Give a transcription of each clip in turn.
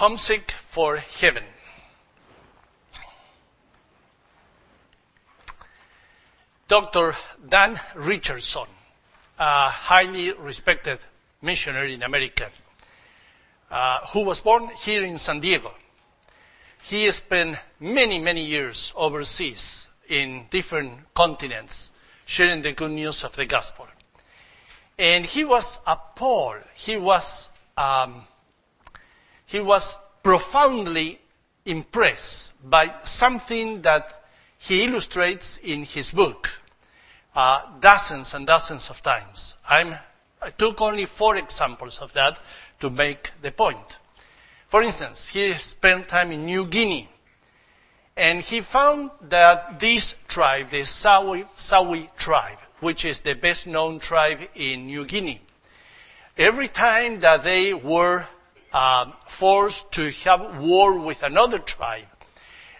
Homesick for Heaven. Dr. Don Richardson, a highly respected missionary in America, uh, who was born here in San Diego. He spent many, many years overseas in different continents sharing the good news of the gospel. And he was appalled. He was, um, he was profoundly impressed by something that he illustrates in his book uh, dozens and dozens of times. I'm, I took only four examples of that to make the point. For instance, he spent time in New Guinea, and he found that this tribe, the Sawi, Sawi tribe, which is the best known tribe in New Guinea, every time that they were um, forced to have war with another tribe,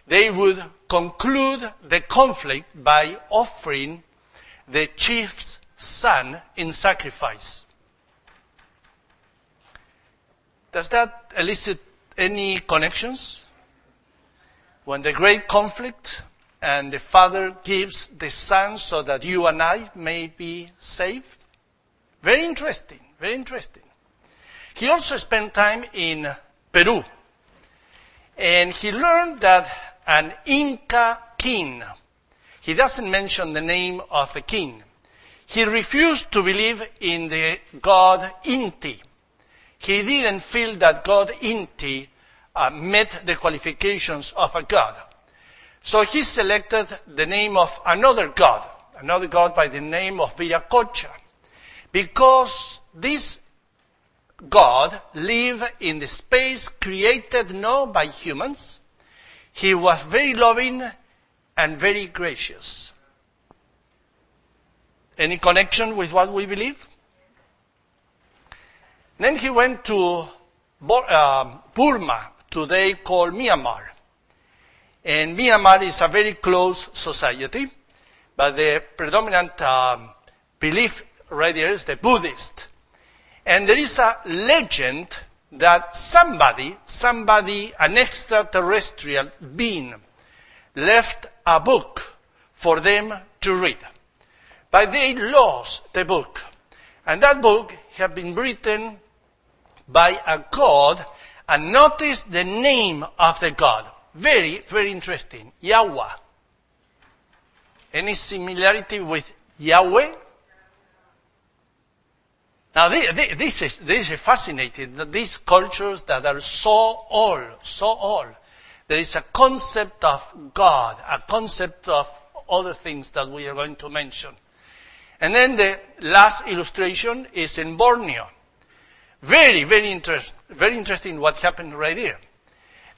they would conclude the conflict by offering the chief's son in sacrifice. Does that elicit any connections? When the great conflict and the father gives the son so that you and I may be saved? Very interesting, very interesting. He also spent time in Peru. And he learned that an Inca king he doesn't mention the name of the king. He refused to believe in the God Inti. He didn't feel that God Inti uh, met the qualifications of a God. So he selected the name of another God, another God by the name of Viracocha, because this God lived in the space created not by humans. He was very loving and very gracious. Any connection with what we believe? Then he went to um, Burma, today called Myanmar. And Myanmar is a very close society, but the predominant um, belief right there is the Buddhist. And there is a legend that somebody, somebody, an extraterrestrial being, left a book for them to read. But they lost the book. And that book had been written by a God, and notice the name of the God. Very, very interesting. Yahweh. Any similarity with Yahweh? Now, this is, this is fascinating. These cultures that are so old, so old, there is a concept of God, a concept of other things that we are going to mention. And then the last illustration is in Borneo. Very, very, interest, very interesting what happened right there.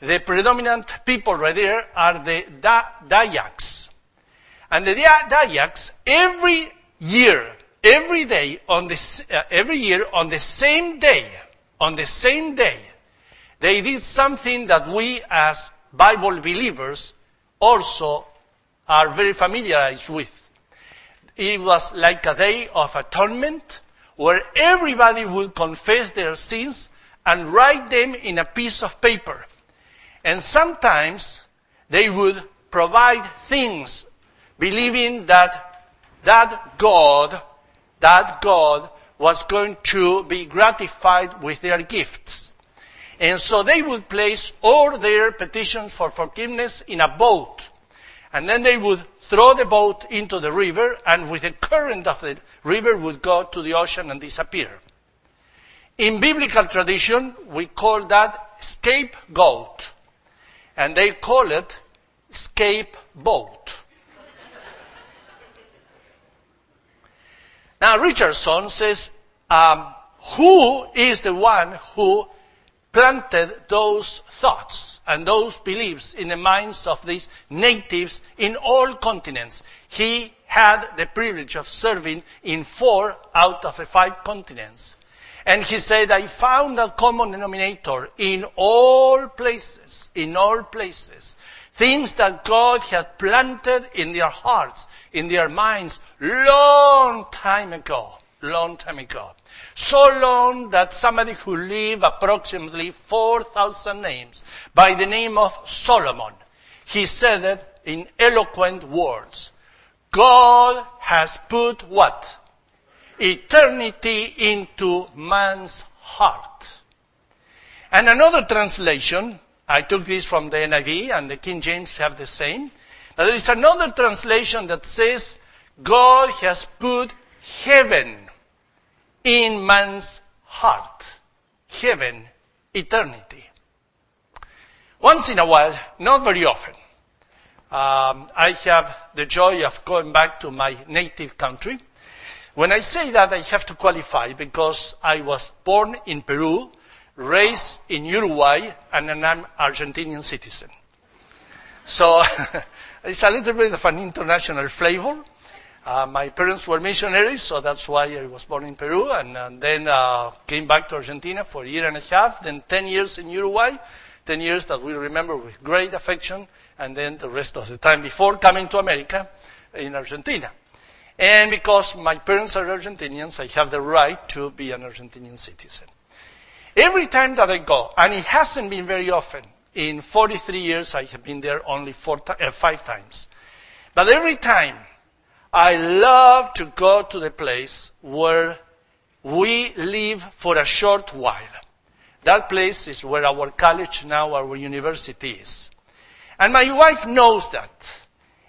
The predominant people right there are the da- Dayaks. And the Dayaks, every year, every day on the, uh, every year on the same day, on the same day, they did something that we as Bible believers also are very familiarized with. It was like a day of atonement where everybody would confess their sins and write them in a piece of paper. And sometimes they would provide things believing that that God, that God was going to be gratified with their gifts. And so they would place all their petitions for forgiveness in a boat. And then they would throw the boat into the river, and with the current of the river would go to the ocean and disappear. In biblical tradition, we call that scapegoat. And they call it scapegoat. Now, Richardson says, um, who is the one who planted those thoughts and those beliefs in the minds of these natives in all continents. He had the privilege of serving in four out of the five continents. And he said, I found a common denominator in all places, in all places. Things that God had planted in their hearts, in their minds, long time ago, long time ago. So long that somebody who lived approximately 4,000 names by the name of Solomon, he said it in eloquent words. God has put what? Eternity into man's heart. And another translation, I took this from the NIV and the King James have the same. But there is another translation that says God has put heaven in man's heart. Heaven, eternity. Once in a while, not very often, um, I have the joy of going back to my native country. When I say that, I have to qualify because I was born in Peru, raised in Uruguay, and I'm Argentinian citizen. So it's a little bit of an international flavor. Uh, my parents were missionaries, so that's why I was born in Peru, and, and then uh, came back to Argentina for a year and a half, then 10 years in Uruguay, 10 years that we remember with great affection, and then the rest of the time before coming to America in Argentina. And because my parents are Argentinians, I have the right to be an Argentinian citizen. Every time that I go, and it hasn't been very often, in 43 years I have been there only four, uh, five times, but every time I love to go to the place where we live for a short while. That place is where our college now, our university is. And my wife knows that.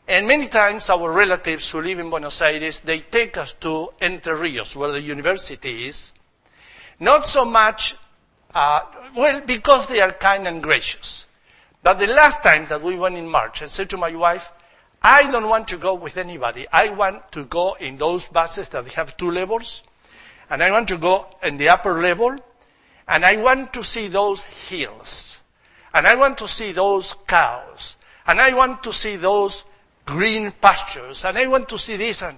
And many times our relatives who live in Buenos Aires, they take us to Entre Rios, where the university is. Not so much, uh, well, because they are kind and gracious. But the last time that we went in March, I said to my wife, I don't want to go with anybody. I want to go in those buses that have two levels, and I want to go in the upper level, and I want to see those hills, and I want to see those cows, and I want to see those green pastures, and I want to see this and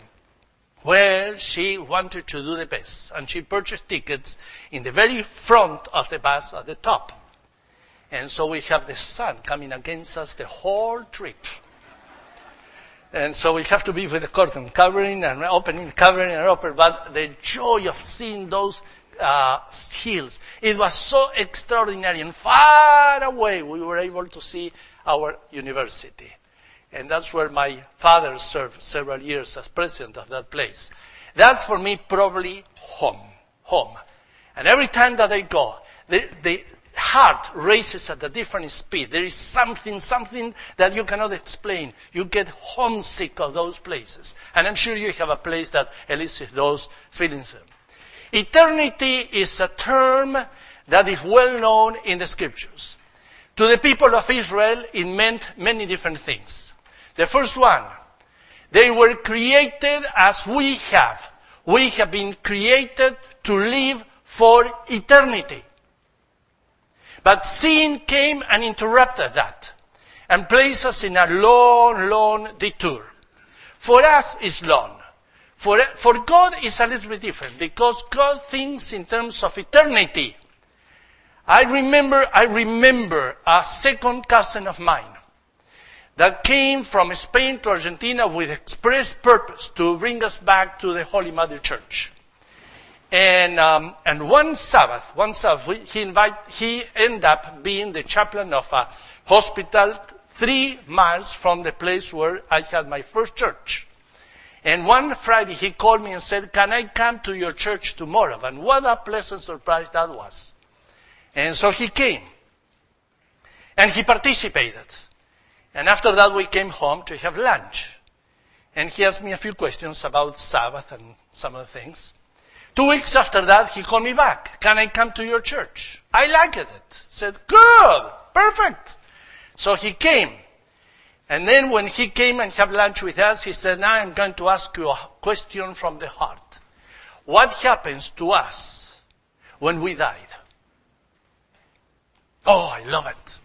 well, she wanted to do the best, and she purchased tickets in the very front of the bus at the top. And so we have the sun coming against us the whole trip. And so we have to be with the curtain covering and opening, covering and opening. But the joy of seeing those uh, hills, it was so extraordinary. And far away, we were able to see our university. And that's where my father served several years as president of that place. That's for me probably home. Home. And every time that I go, the, the, heart races at a different speed. There is something, something that you cannot explain. You get homesick of those places. And I'm sure you have a place that elicits those feelings. Eternity is a term that is well known in the scriptures. To the people of Israel, it meant many different things. The first one, they were created as we have. We have been created to live for eternity. But sin came and interrupted that and placed us in a long, long detour. For us, it's long. For, for God, it's a little bit different because God thinks in terms of eternity. I remember, I remember a second cousin of mine that came from Spain to Argentina with express purpose to bring us back to the Holy Mother Church. And, um, and one Sabbath, one Sabbath, he, invite, he ended up being the chaplain of a hospital three miles from the place where I had my first church. And one Friday he called me and said, can I come to your church tomorrow? And what a pleasant surprise that was. And so he came. And he participated. And after that we came home to have lunch. And he asked me a few questions about Sabbath and some other things. Two weeks after that, he called me back. Can I come to your church? I liked it. Said, good, perfect. So he came. And then when he came and had lunch with us, he said, now I'm going to ask you a question from the heart. What happens to us when we died? Oh, I love it.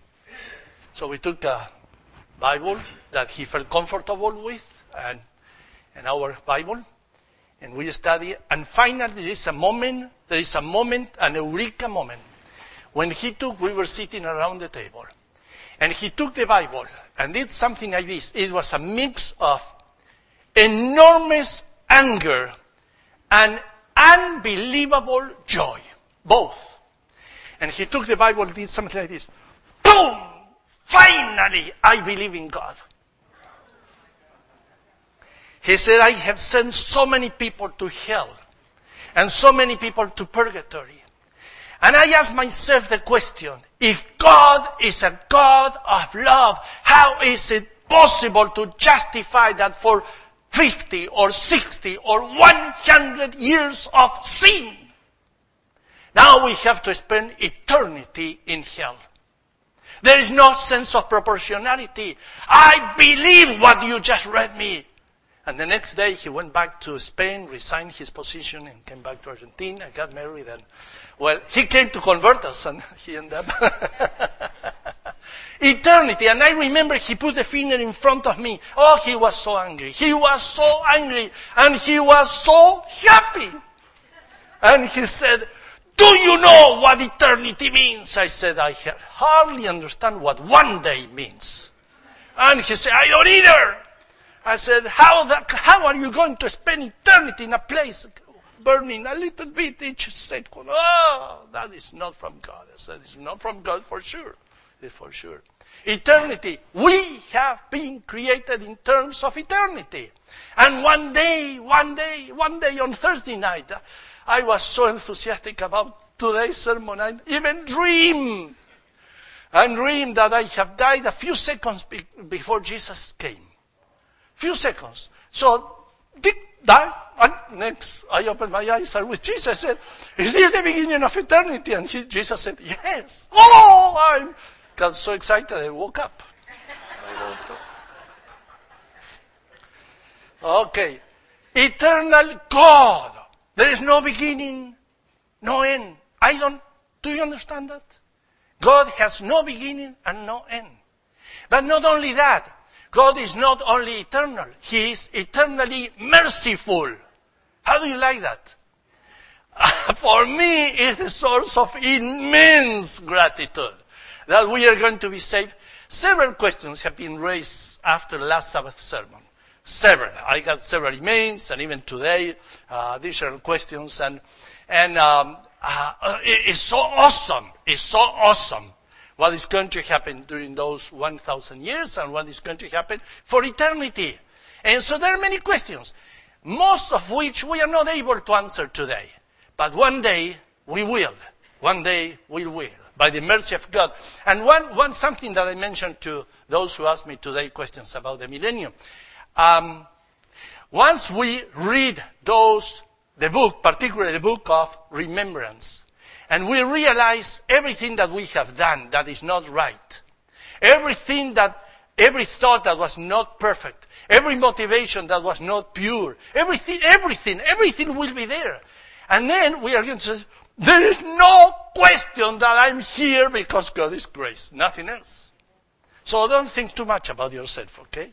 So we took a Bible that he felt comfortable with and, our Bible and we study, and finally there is a moment, there is a moment, an eureka moment, when he took, we were sitting around the table, and he took the Bible and did something like this. It was a mix of enormous anger and unbelievable joy. Both. And he took the Bible did something like this. Boom! Finally, I believe in God. He said, I have sent so many people to hell and so many people to purgatory. And I ask myself the question, if God is a God of love, how is it possible to justify that for 50 or 60 or 100 years of sin? Now we have to spend eternity in hell. There is no sense of proportionality. I believe what you just read me. And the next day he went back to Spain, resigned his position, and came back to Argentina, got married, and well, he came to convert us, and he ended up eternity. And I remember he put the finger in front of me. Oh, he was so angry. He was so angry, and he was so happy. And he said, do you know what eternity means? I said, I hardly understand what one day means. And he said, I don't either. I said, how, that, how are you going to spend eternity in a place burning a little bit each second? Oh, that is not from God. I said, it's not from God for sure. For sure. Eternity. We have been created in terms of eternity. And one day, one day, one day on Thursday night, I was so enthusiastic about today's sermon. I even dreamed and dreamed that I have died a few seconds be- before Jesus came. Few seconds. So, did die. And next, I opened my eyes and with Jesus said, is this the beginning of eternity? And he, Jesus said, yes. Oh, I got so excited. I woke up. Okay. Eternal God. There is no beginning, no end. I don't, do you understand that? God has no beginning and no end. But not only that, God is not only eternal, He is eternally merciful. How do you like that? For me, it's the source of immense gratitude that we are going to be saved. Several questions have been raised after last Sabbath sermon several. I got several emails, and even today, uh, additional questions. And, and um, uh, it, it's so awesome. It's so awesome what is going to happen during those 1,000 years and what is going to happen for eternity. And so there are many questions, most of which we are not able to answer today. But one day we will. One day we will, by the mercy of God. And one, one something that I mentioned to those who asked me today questions about the millennium. Um, once we read those, the book, particularly the book of remembrance, and we realize everything that we have done that is not right, everything that, every thought that was not perfect, every motivation that was not pure, everything, everything, everything will be there. And then we are going to say, there is no question that I'm here because God is grace, nothing else. So don't think too much about yourself, okay?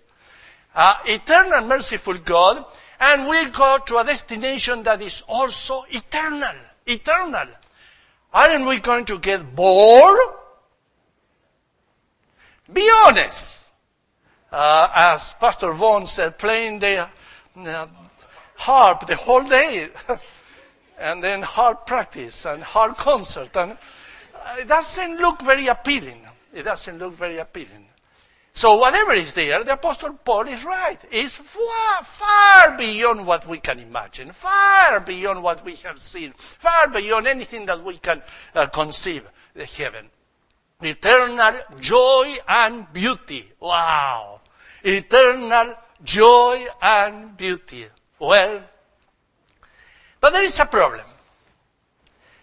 Uh, eternal, merciful God, and we go to a destination that is also eternal. Eternal. Aren't we going to get bored? Be honest. Uh, as Pastor Vaughan said, playing the uh, harp the whole day, and then harp practice and harp concert, and uh, it doesn't look very appealing. It doesn't look very appealing. So whatever is there, the Apostle Paul is right. It's far, far beyond what we can imagine, far beyond what we have seen, far beyond anything that we can uh, conceive, the heaven. Eternal joy and beauty. Wow. Eternal joy and beauty. Well, but there is a problem.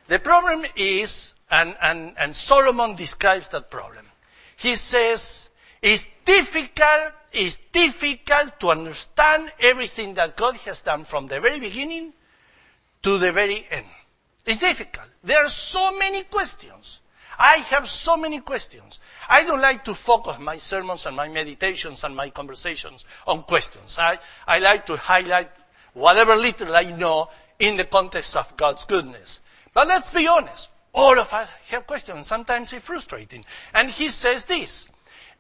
The problem is, and, and, and Solomon describes that problem. He says, it's difficult, it's difficult to understand everything that God has done from the very beginning to the very end. It's difficult. There are so many questions. I have so many questions. I don't like to focus my sermons and my meditations and my conversations on questions. I, I like to highlight whatever little I know in the context of God's goodness. But let's be honest. All of us have questions. Sometimes it's frustrating. And he says this.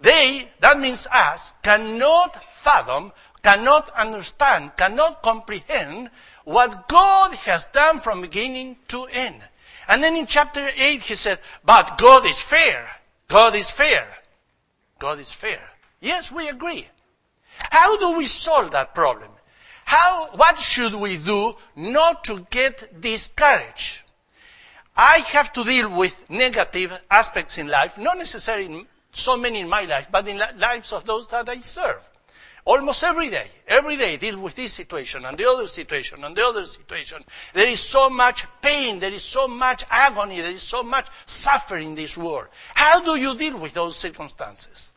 They, that means us, cannot fathom, cannot understand, cannot comprehend what God has done from beginning to end. And then in chapter 8 he said, but God is fair. God is fair. God is fair. Yes, we agree. How do we solve that problem? How, what should we do not to get discouraged? I have to deal with negative aspects in life, not necessarily so many in my life, but in the lives of those that I serve. Almost every day, every day deal with this situation and the other situation and the other situation. There is so much pain, there is so much agony, there is so much suffering in this world. How do you deal with those circumstances?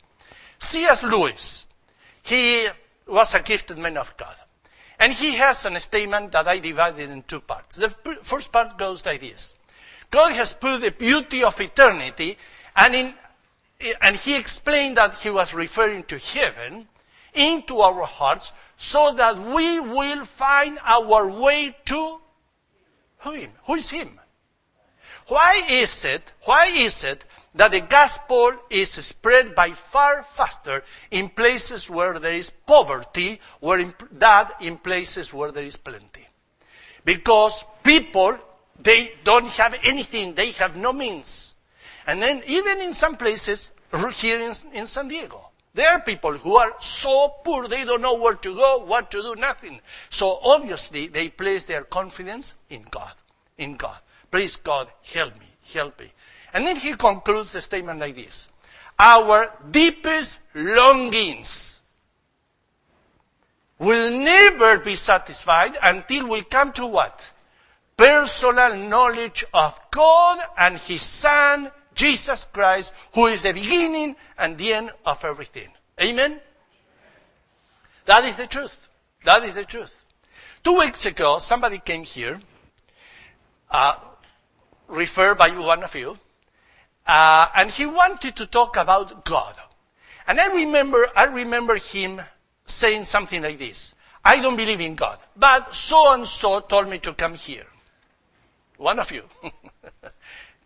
C.S. Lewis, he was a gifted man of God. And he has a statement that I divided in two parts. The first part goes like this. God has put the beauty of eternity, and, in, and he explained that he was referring to heaven, into our hearts, so that we will find our way to him. Who is him? Why is it, why is it that the gospel is spread by far faster in places where there is poverty where in, than in places where there is plenty. Because people, they don't have anything, they have no means. And then even in some places, here in, in San Diego, there are people who are so poor they don't know where to go, what to do, nothing. So obviously they place their confidence in God. In God. Please God, help me, help me. And then he concludes the statement like this. Our deepest longings will never be satisfied until we come to what? Personal knowledge of God and His Son, Jesus Christ, who is the beginning and the end of everything. Amen? That is the truth. That is the truth. Two weeks ago, somebody came here, uh, referred by one of you, uh, and he wanted to talk about God. And I remember, I remember him saying something like this. I don't believe in God, but so and so told me to come here. One of you.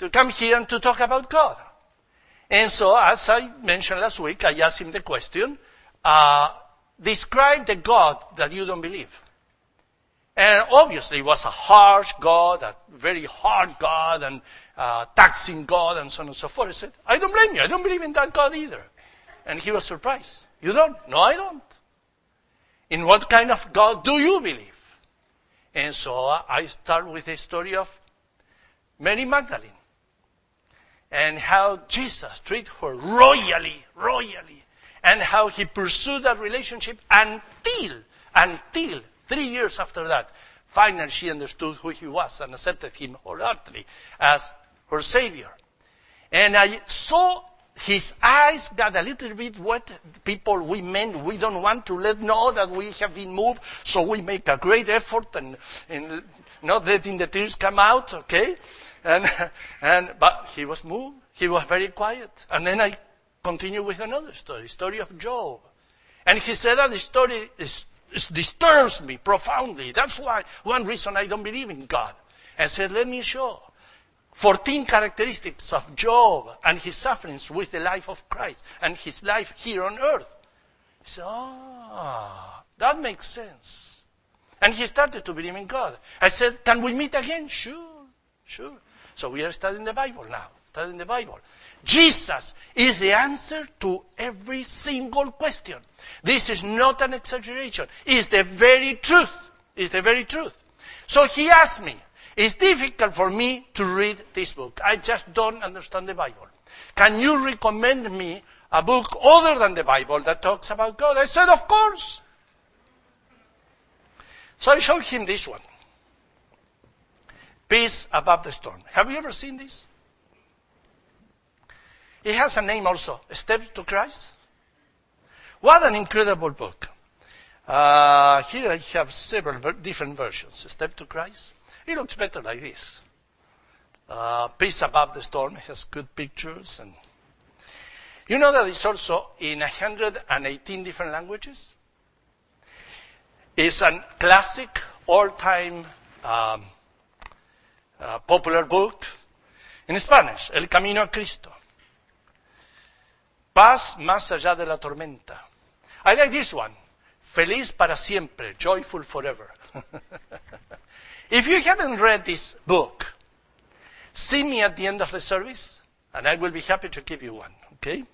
to come here and to talk about God. And so, as I mentioned last week, I asked him the question, uh, describe the God that you don't believe. And obviously it was a harsh God, a very hard God, and uh, taxing God, and so on and so forth. He said, I don't blame you. I don't believe in that God either. And he was surprised. You don't? No, I don't. In what kind of God do you believe? And so uh, I start with the story of Mary Magdalene and how Jesus treated her royally, royally, and how he pursued that relationship until, until Three years after that, finally she understood who he was and accepted him wholeheartedly as her savior. And I saw his eyes got a little bit wet. People, we men, we don't want to let know that we have been moved, so we make a great effort and, and not letting the tears come out, okay? And, and, but he was moved. He was very quiet. And then I continue with another story, story of Job. And he said that the story is it disturbs me profoundly. That's why one reason I don't believe in God. I said, let me show 14 characteristics of Job and his sufferings with the life of Christ and his life here on earth. He said, ah, that makes sense. And he started to believe in God. I said, can we meet again? Sure, sure. So we are studying the Bible now, studying the Bible. Jesus is the answer to every single question. This is not an exaggeration. It's the very truth. It's the very truth. So he asked me, it's difficult for me to read this book. I just don't understand the Bible. Can you recommend me a book other than the Bible that talks about God? I said, of course. So I showed him this one. Peace above the storm. Have you ever seen this? It has a name also, Steps to Christ. What an incredible book. Uh, here I have several different versions. Step to Christ. It looks better like this. Uh, Peace Above the Storm has good pictures. and You know that it's also in 118 different languages? It's a classic, all-time um, uh, popular book in Spanish, El Camino a Cristo. Paz más allá de la tormenta. I like this one. Feliz para siempre, joyful forever. if you haven't read this book, see me at the end of the service, and I will be happy to give you one, okay?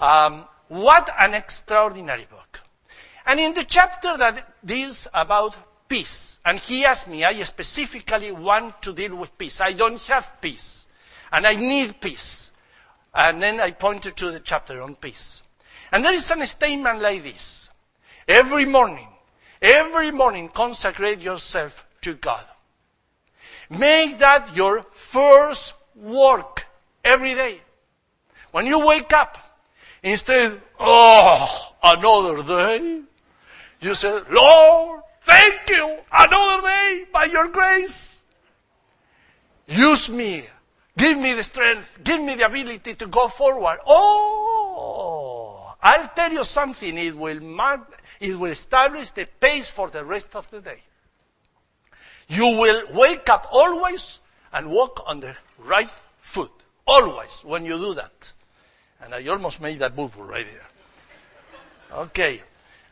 Um, what an extraordinary book. And in the chapter that deals about peace, and he asked me, I specifically want to deal with peace. I don't have peace, and I need peace. And then I pointed to the chapter on peace. And there is a statement like this. Every morning, every morning consecrate yourself to God. Make that your first work every day. When you wake up, instead, oh, another day, you say, Lord, thank you, another day by your grace. Use me. Give me the strength. Give me the ability to go forward. Oh, I'll tell you something. It will mark, it will establish the pace for the rest of the day. You will wake up always and walk on the right foot. Always when you do that. And I almost made that boo right there. Okay.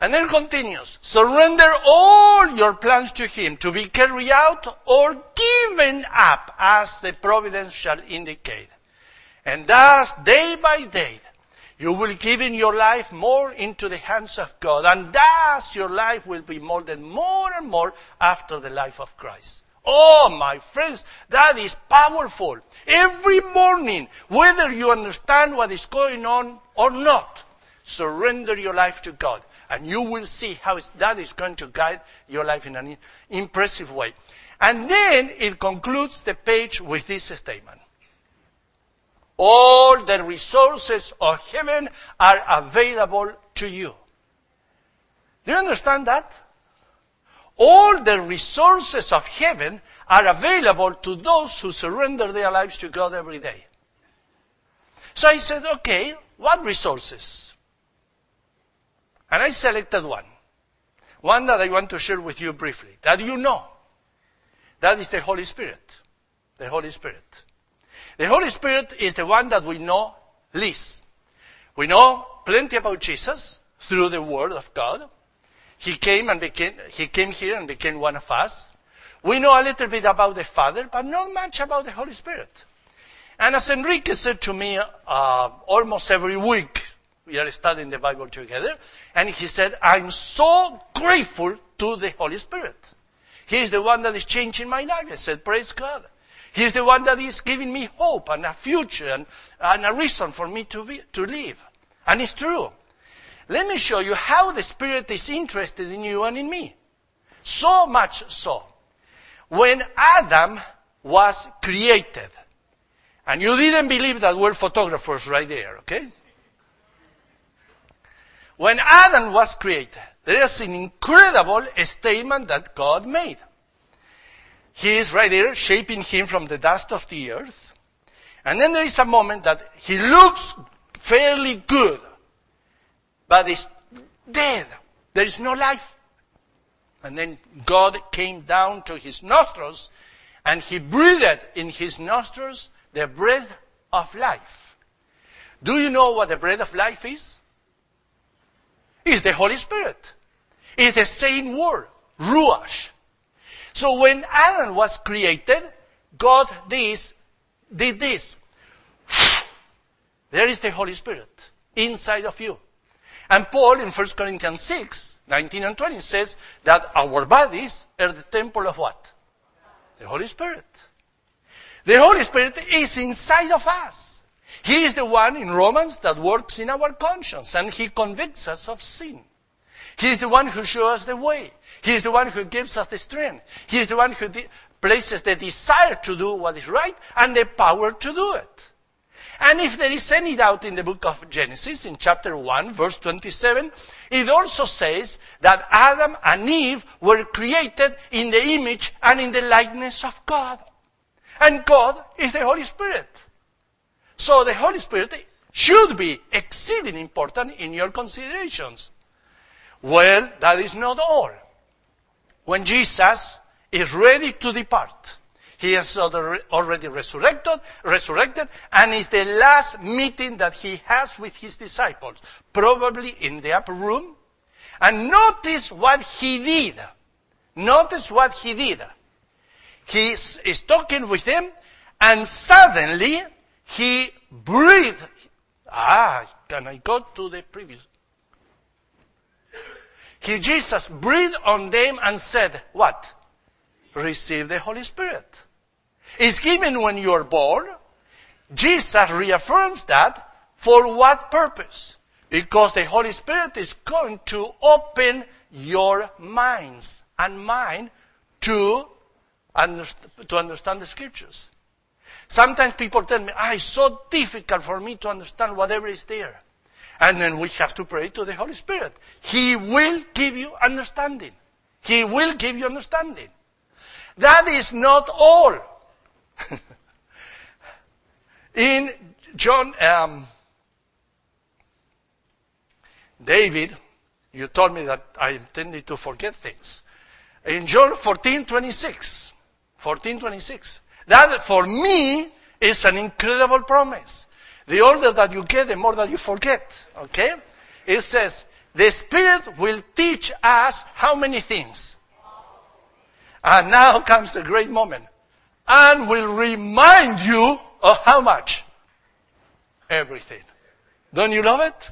And then continues, surrender all your plans to Him to be carried out or given up as the providence shall indicate. And thus, day by day, you will give in your life more into the hands of God. And thus, your life will be molded more and more after the life of Christ. Oh, my friends, that is powerful. Every morning, whether you understand what is going on or not, surrender your life to God and you will see how that is going to guide your life in an impressive way. And then it concludes the page with this statement. All the resources of heaven are available to you. Do you understand that? All the resources of heaven are available to those who surrender their lives to God every day. So I said, okay, what resources? And I selected one. One that I want to share with you briefly, that you know. That is the Holy Spirit. The Holy Spirit. The Holy Spirit is the one that we know least. We know plenty about Jesus through the Word of God. He came and became, he came here and became one of us. We know a little bit about the Father, but not much about the Holy Spirit. And as Enrique said to me uh, almost every week, we are studying the Bible together. And he said, I'm so grateful to the Holy Spirit. He is the one that is changing my life. I said, praise God. He is the one that is giving me hope and a future and, and a reason for me to, be, to live. And it's true. Let me show you how the Spirit is interested in you and in me. So much so. When Adam was created, and you didn't believe that we're photographers right there, okay? When Adam was created, there is an incredible statement that God made. He is right there shaping him from the dust of the earth. And then there is a moment that he looks fairly good, but is dead. There is no life. And then God came down to his nostrils and he breathed in his nostrils the breath of life. Do you know what the breath of life is? Is the Holy Spirit. It's the same word, ruach. So when Adam was created, God this, did this. There is the Holy Spirit inside of you. And Paul in 1 Corinthians 6, 19 and 20 says that our bodies are the temple of what? The Holy Spirit. The Holy Spirit is inside of us. He is the one in Romans that works in our conscience and he convicts us of sin. He is the one who shows us the way. He is the one who gives us the strength. He is the one who de- places the desire to do what is right and the power to do it. And if there is any doubt in the book of Genesis, in chapter 1, verse 27, it also says that Adam and Eve were created in the image and in the likeness of God. And God is the Holy Spirit. So the Holy Spirit should be exceedingly important in your considerations. Well, that is not all. When Jesus is ready to depart, he has already resurrected, resurrected, and it's the last meeting that he has with his disciples, probably in the upper room. And notice what he did. Notice what he did. He is talking with them and suddenly he breathed. Ah, can I go to the previous? He, Jesus, breathed on them and said, what? Receive the Holy Spirit. It's given when you're born. Jesus reaffirms that for what purpose? Because the Holy Spirit is going to open your minds and mine to, underst- to understand the scriptures. Sometimes people tell me, ah, it's so difficult for me to understand whatever is there. And then we have to pray to the Holy Spirit. He will give you understanding. He will give you understanding. That is not all. In John, um, David, you told me that I intended to forget things. In John 14, 26, 14, 26, that for me is an incredible promise. The older that you get, the more that you forget. Okay? It says, the Spirit will teach us how many things? And now comes the great moment. And will remind you of how much? Everything. Don't you love it?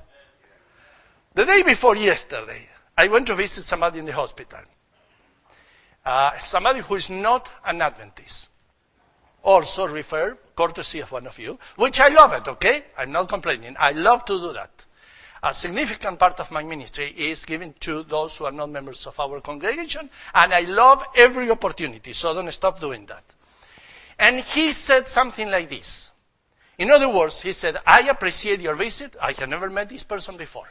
The day before yesterday, I went to visit somebody in the hospital. Uh, somebody who is not an Adventist. Also refer, courtesy of one of you, which I love it, okay? I'm not complaining. I love to do that. A significant part of my ministry is given to those who are not members of our congregation, and I love every opportunity, so don't stop doing that. And he said something like this. In other words, he said, I appreciate your visit. I have never met this person before.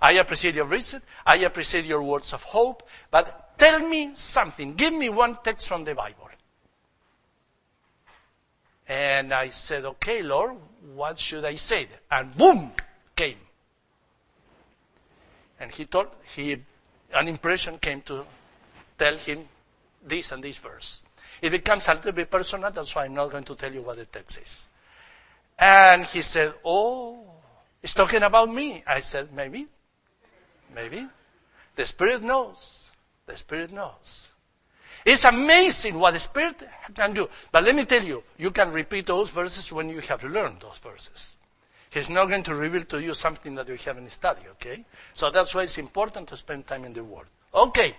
I appreciate your visit. I appreciate your words of hope. But tell me something. Give me one text from the Bible. And I said, okay, Lord, what should I say? And boom, came. And he told, he, an impression came to tell him this and this verse. It becomes a little bit personal, that's why I'm not going to tell you what the text is. And he said, oh, it's talking about me. I said, maybe. Maybe. The Spirit knows. The Spirit knows. It's amazing what the Spirit can do. But let me tell you, you can repeat those verses when you have learned those verses. He's not going to reveal to you something that you haven't studied, okay? So that's why it's important to spend time in the Word. Okay.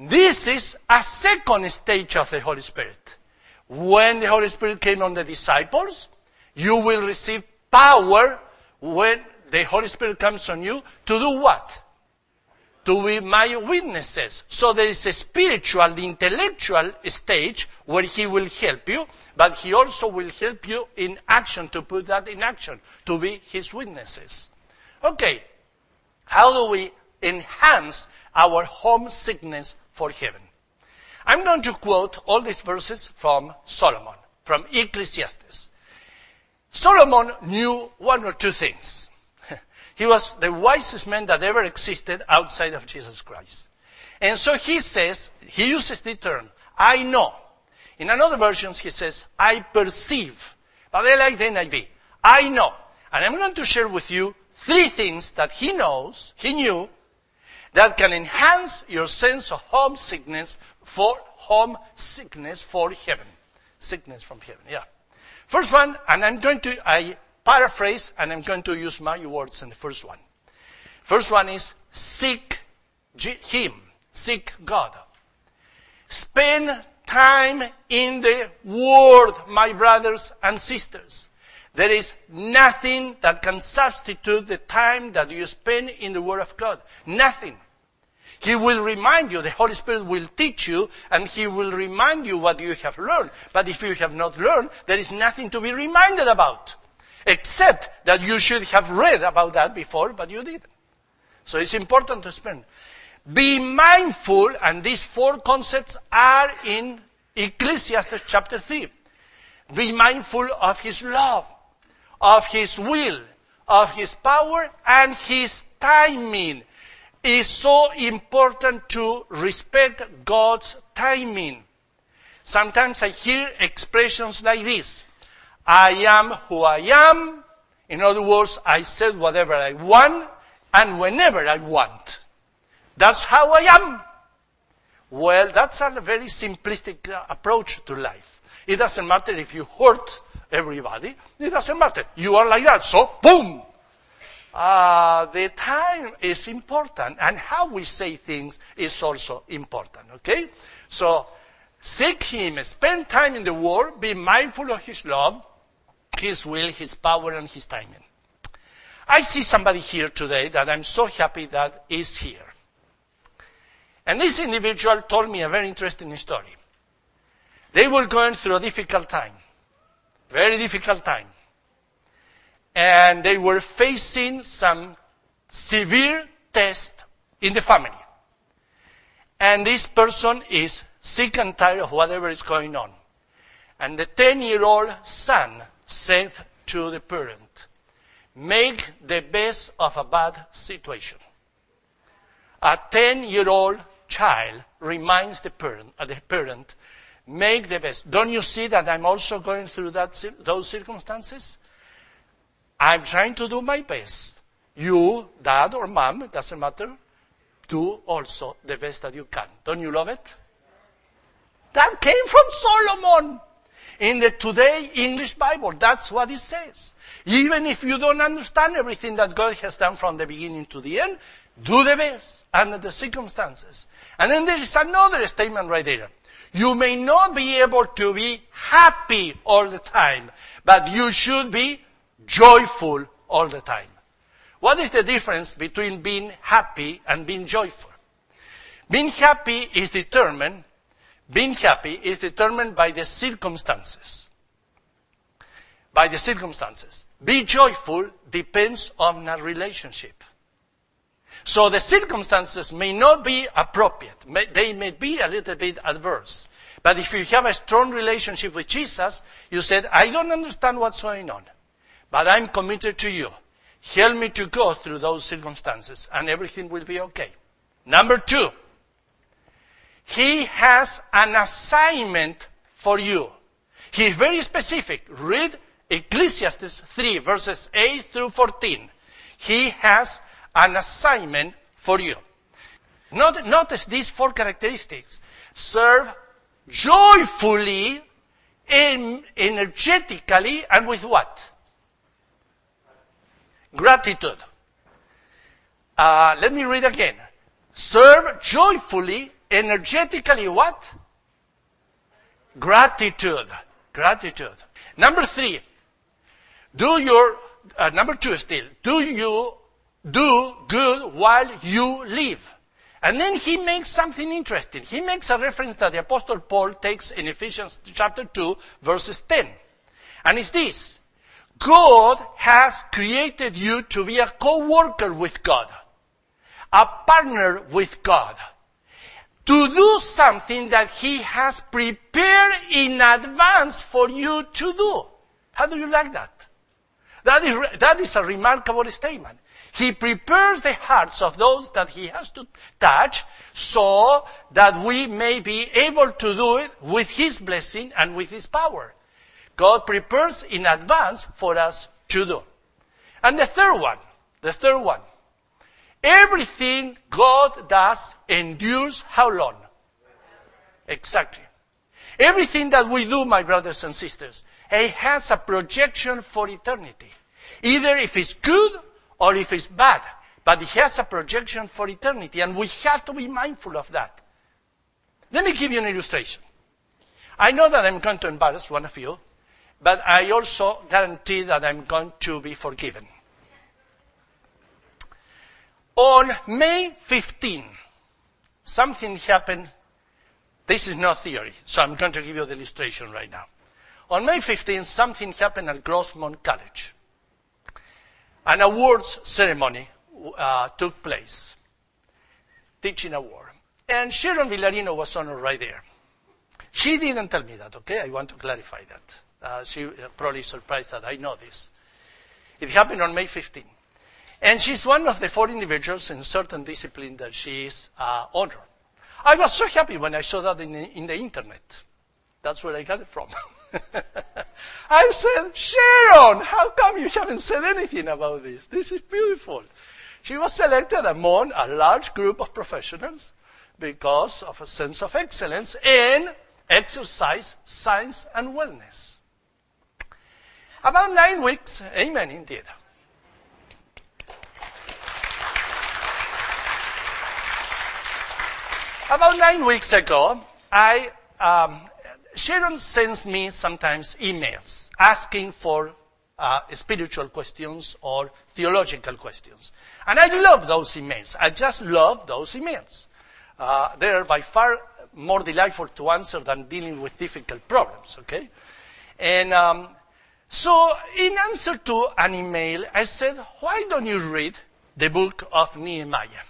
This is a second stage of the Holy Spirit. When the Holy Spirit came on the disciples, you will receive power when the Holy Spirit comes on you to do what? To be my witnesses. So there is a spiritual, intellectual stage where He will help you, but He also will help you in action to put that in action, to be His witnesses. Okay. How do we enhance our homesickness for heaven? I'm going to quote all these verses from Solomon, from Ecclesiastes. Solomon knew one or two things. He was the wisest man that ever existed outside of Jesus Christ. And so he says, he uses the term, I know. In another versions he says, I perceive. But I like the NIV. I know. And I'm going to share with you three things that he knows, he knew, that can enhance your sense of homesickness for homesickness for heaven. Sickness from heaven, yeah. First one, and I'm going to, I paraphrase, and I'm going to use my words in the first one. First one is seek Him, seek God. Spend time in the Word, my brothers and sisters. There is nothing that can substitute the time that you spend in the Word of God. Nothing. He will remind you, the Holy Spirit will teach you, and He will remind you what you have learned. But if you have not learned, there is nothing to be reminded about. Except that you should have read about that before, but you didn't. So it's important to spend. Be mindful, and these four concepts are in Ecclesiastes chapter 3. Be mindful of His love, of His will, of His power, and His timing. It's so important to respect God's timing. Sometimes I hear expressions like this. I am who I am. In other words, I said whatever I want and whenever I want. That's how I am. Well, that's a very simplistic uh, approach to life. It doesn't matter if you hurt everybody. It doesn't matter. You are like that. So, boom. Uh, the time is important and how we say things is also important. Okay? So, seek Him, spend time in the Word, be mindful of His love, His will, His power, and His timing. I see somebody here today that I'm so happy that is here. And this individual told me a very interesting story. They were going through a difficult time, very difficult time. And they were facing some severe test in the family. And this person is sick and tired of whatever is going on. And the 10 year old son said to the parent, make the best of a bad situation. A 10 year old child reminds the parent, uh, the parent, make the best. Don't you see that I'm also going through that, those circumstances? I'm trying to do my best. You, dad or mom, doesn't matter, do also the best that you can. Don't you love it? That came from Solomon. In the Today English Bible, that's what it says. Even if you don't understand everything that God has done from the beginning to the end, do the best under the circumstances. And then there is another statement right there. You may not be able to be happy all the time, but you should be joyful all the time. What is the difference between being happy and being joyful? Being happy is determined, being happy is determined by the circumstances. By the circumstances. Be joyful depends on a relationship. So the circumstances may not be appropriate. They may be a little bit adverse. But if you have a strong relationship with Jesus, you said, I don't understand what's going on, but I'm committed to you. Help me to go through those circumstances and everything will be okay. Number two, he has an assignment for you. He is very specific. Read Ecclesiastes 3 verses 8 through 14. He has an assignment for you. Not, notice these four characteristics. Serve joyfully, and energetically, and with what? Gratitude. Uh, let me read again. Serve joyfully, energetically, what? Gratitude. Gratitude. Number three, do your, uh, number two still, do you do good while you live. And then he makes something interesting. He makes a reference that the apostle Paul takes in Ephesians chapter 2 verses 10. And it's this. God has created you to be a co-worker with God. A partner with God. To do something that he has prepared in advance for you to do. How do you like that? That is, that is a remarkable statement. He prepares the hearts of those that he has to touch so that we may be able to do it with his blessing and with his power. God prepares in advance for us to do. And the third one, the third one, everything God does endures how long? Exactly. Everything that we do, my brothers and sisters, it has a projection for eternity. Either if it's good or if it's bad. But it has a projection for eternity, and we have to be mindful of that. Let me give you an illustration. I know that I'm going to embarrass one of you, but I also guarantee that I'm going to be forgiven. On May 15, something happened. This is not theory, so I'm going to give you the illustration right now. On May 15, something happened at Grossmont College an awards ceremony uh, took place, teaching award. And Sharon Villarino was honored right there. She didn't tell me that, okay? I want to clarify that. Uh, she uh, probably surprised that I know this. It happened on May 15. And she's one of the four individuals in certain discipline that she is uh, honored. I was so happy when I saw that in the, in the internet. That's where I got it from. I said, Sharon, how come you haven't said anything about this? This is beautiful. she was selected among a large group of professionals because of a sense of excellence in exercise, science, and wellness. About nine weeks, amen indeed. About nine weeks ago, I, um, Sharon sends me sometimes emails asking for uh, spiritual questions or theological questions. And I love those emails. I just love those emails. Uh, they're by far more delightful to answer than dealing with difficult problems, okay? And um, so, in answer to an email, I said, why don't you read the book of Nehemiah?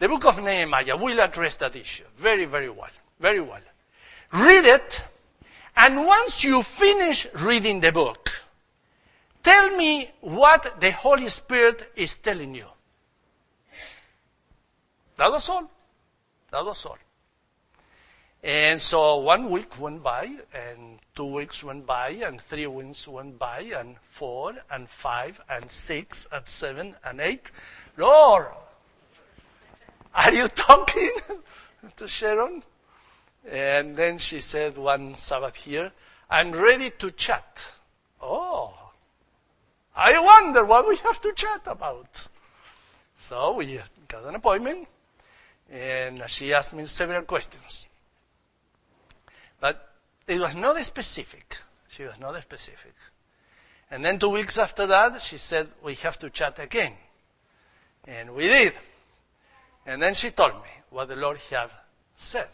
The book of Nehemiah will address that issue very, very well. Very well. Read it, and once you finish reading the book, tell me what the Holy Spirit is telling you. That was all. That was all. And so one week went by, and two weeks went by, and three weeks went by, and four, and five, and six, and seven, and eight. Lord, are you talking to Sharon? And then she said one Sabbath here, I'm ready to chat. Oh, I wonder what we have to chat about. So we got an appointment, and she asked me several questions. But it was not specific. She was not specific. And then two weeks after that, she said, we have to chat again. And we did. And then she told me what the Lord had said.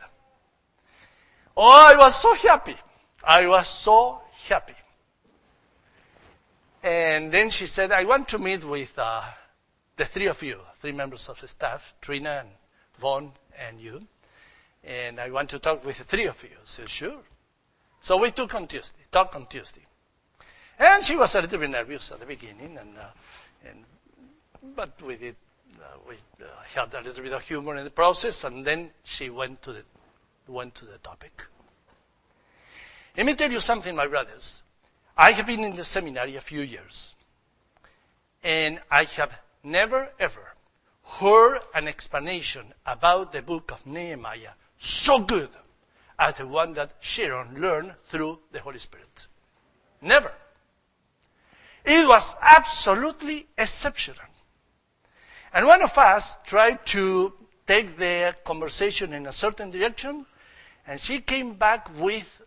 Oh, I was so happy. I was so happy. And then she said, I want to meet with uh, the three of you, three members of the staff, Trina and Vaughn and you. And I want to talk with the three of you. Said, sure. So we took on Tuesday, talked on Tuesday. And she was a little bit nervous at the beginning, and, uh, and but we did, we uh, had a little bit of humor in the process, and then she went to the went to the topic. Let me tell you something, my brothers. I have been in the seminary a few years, and I have never ever heard an explanation about the book of Nehemiah so good as the one that Sharon learned through the Holy Spirit. Never. It was absolutely exceptional. And one of us tried to take the conversation in a certain direction, and she came back with,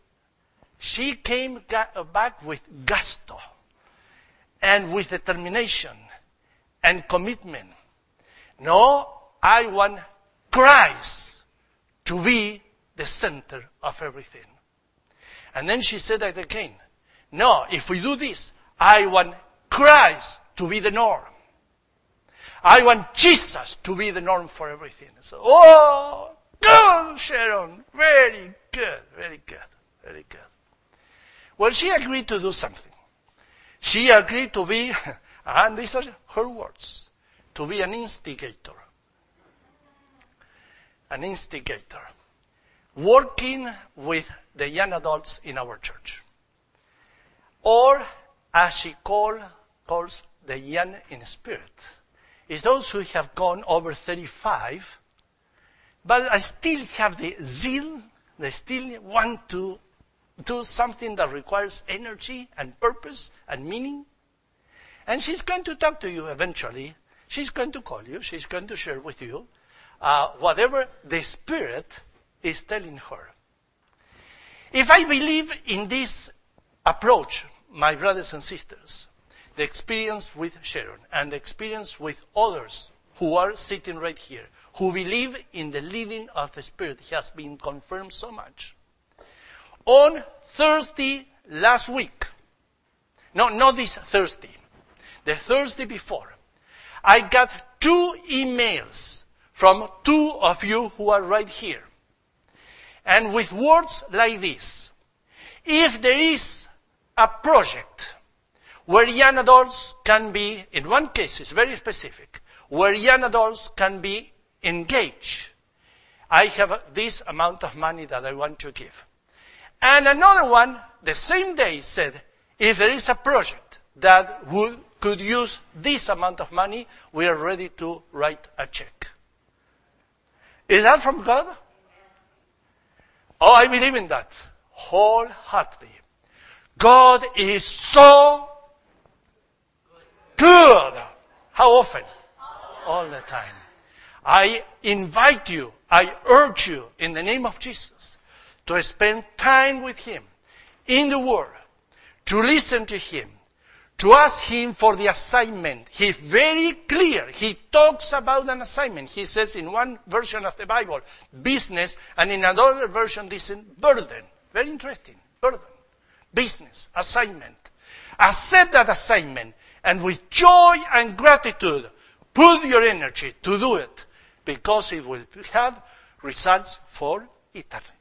she came uh, back with gusto and with determination and commitment. No, I want Christ to be the center of everything. And then she said again. No, if we do this, I want Christ to be the norm. I want Jesus to be the norm for everything. So, oh, Good, Sharon. Very good. Very good. Very good. Well, she agreed to do something. She agreed to be, and these are her words, to be an instigator. An instigator. Working with the young adults in our church. Or, as she call, calls the young in spirit, is those who have gone over 35 but I still have the zeal, they still want to do something that requires energy and purpose and meaning. And she's going to talk to you eventually. She's going to call you. She's going to share with you uh, whatever the Spirit is telling her. If I believe in this approach, my brothers and sisters, the experience with Sharon and the experience with others who are sitting right here, who believe in the leading of the Spirit has been confirmed so much. On Thursday last week, no, not this Thursday, the Thursday before, I got two emails from two of you who are right here. And with words like this, if there is a project where young adults can be, in one case, it's very specific, where young adults can be engaged. I have uh, this amount of money that I want to give. And another one, the same day, said, if there is a project that would could use this amount of money, we are ready to write a check. Is that from God? Oh, I believe in that wholeheartedly. God is so good. How often? All the time. I invite you, I urge you in the name of Jesus to spend time with Him in the Word, to listen to Him, to ask Him for the assignment. He's very clear. He talks about an assignment. He says in one version of the Bible, business, and in another version, this is burden. Very interesting. Burden. Business. Assignment. Accept that assignment and with joy and gratitude, put your energy to do it because it will have results for eternity.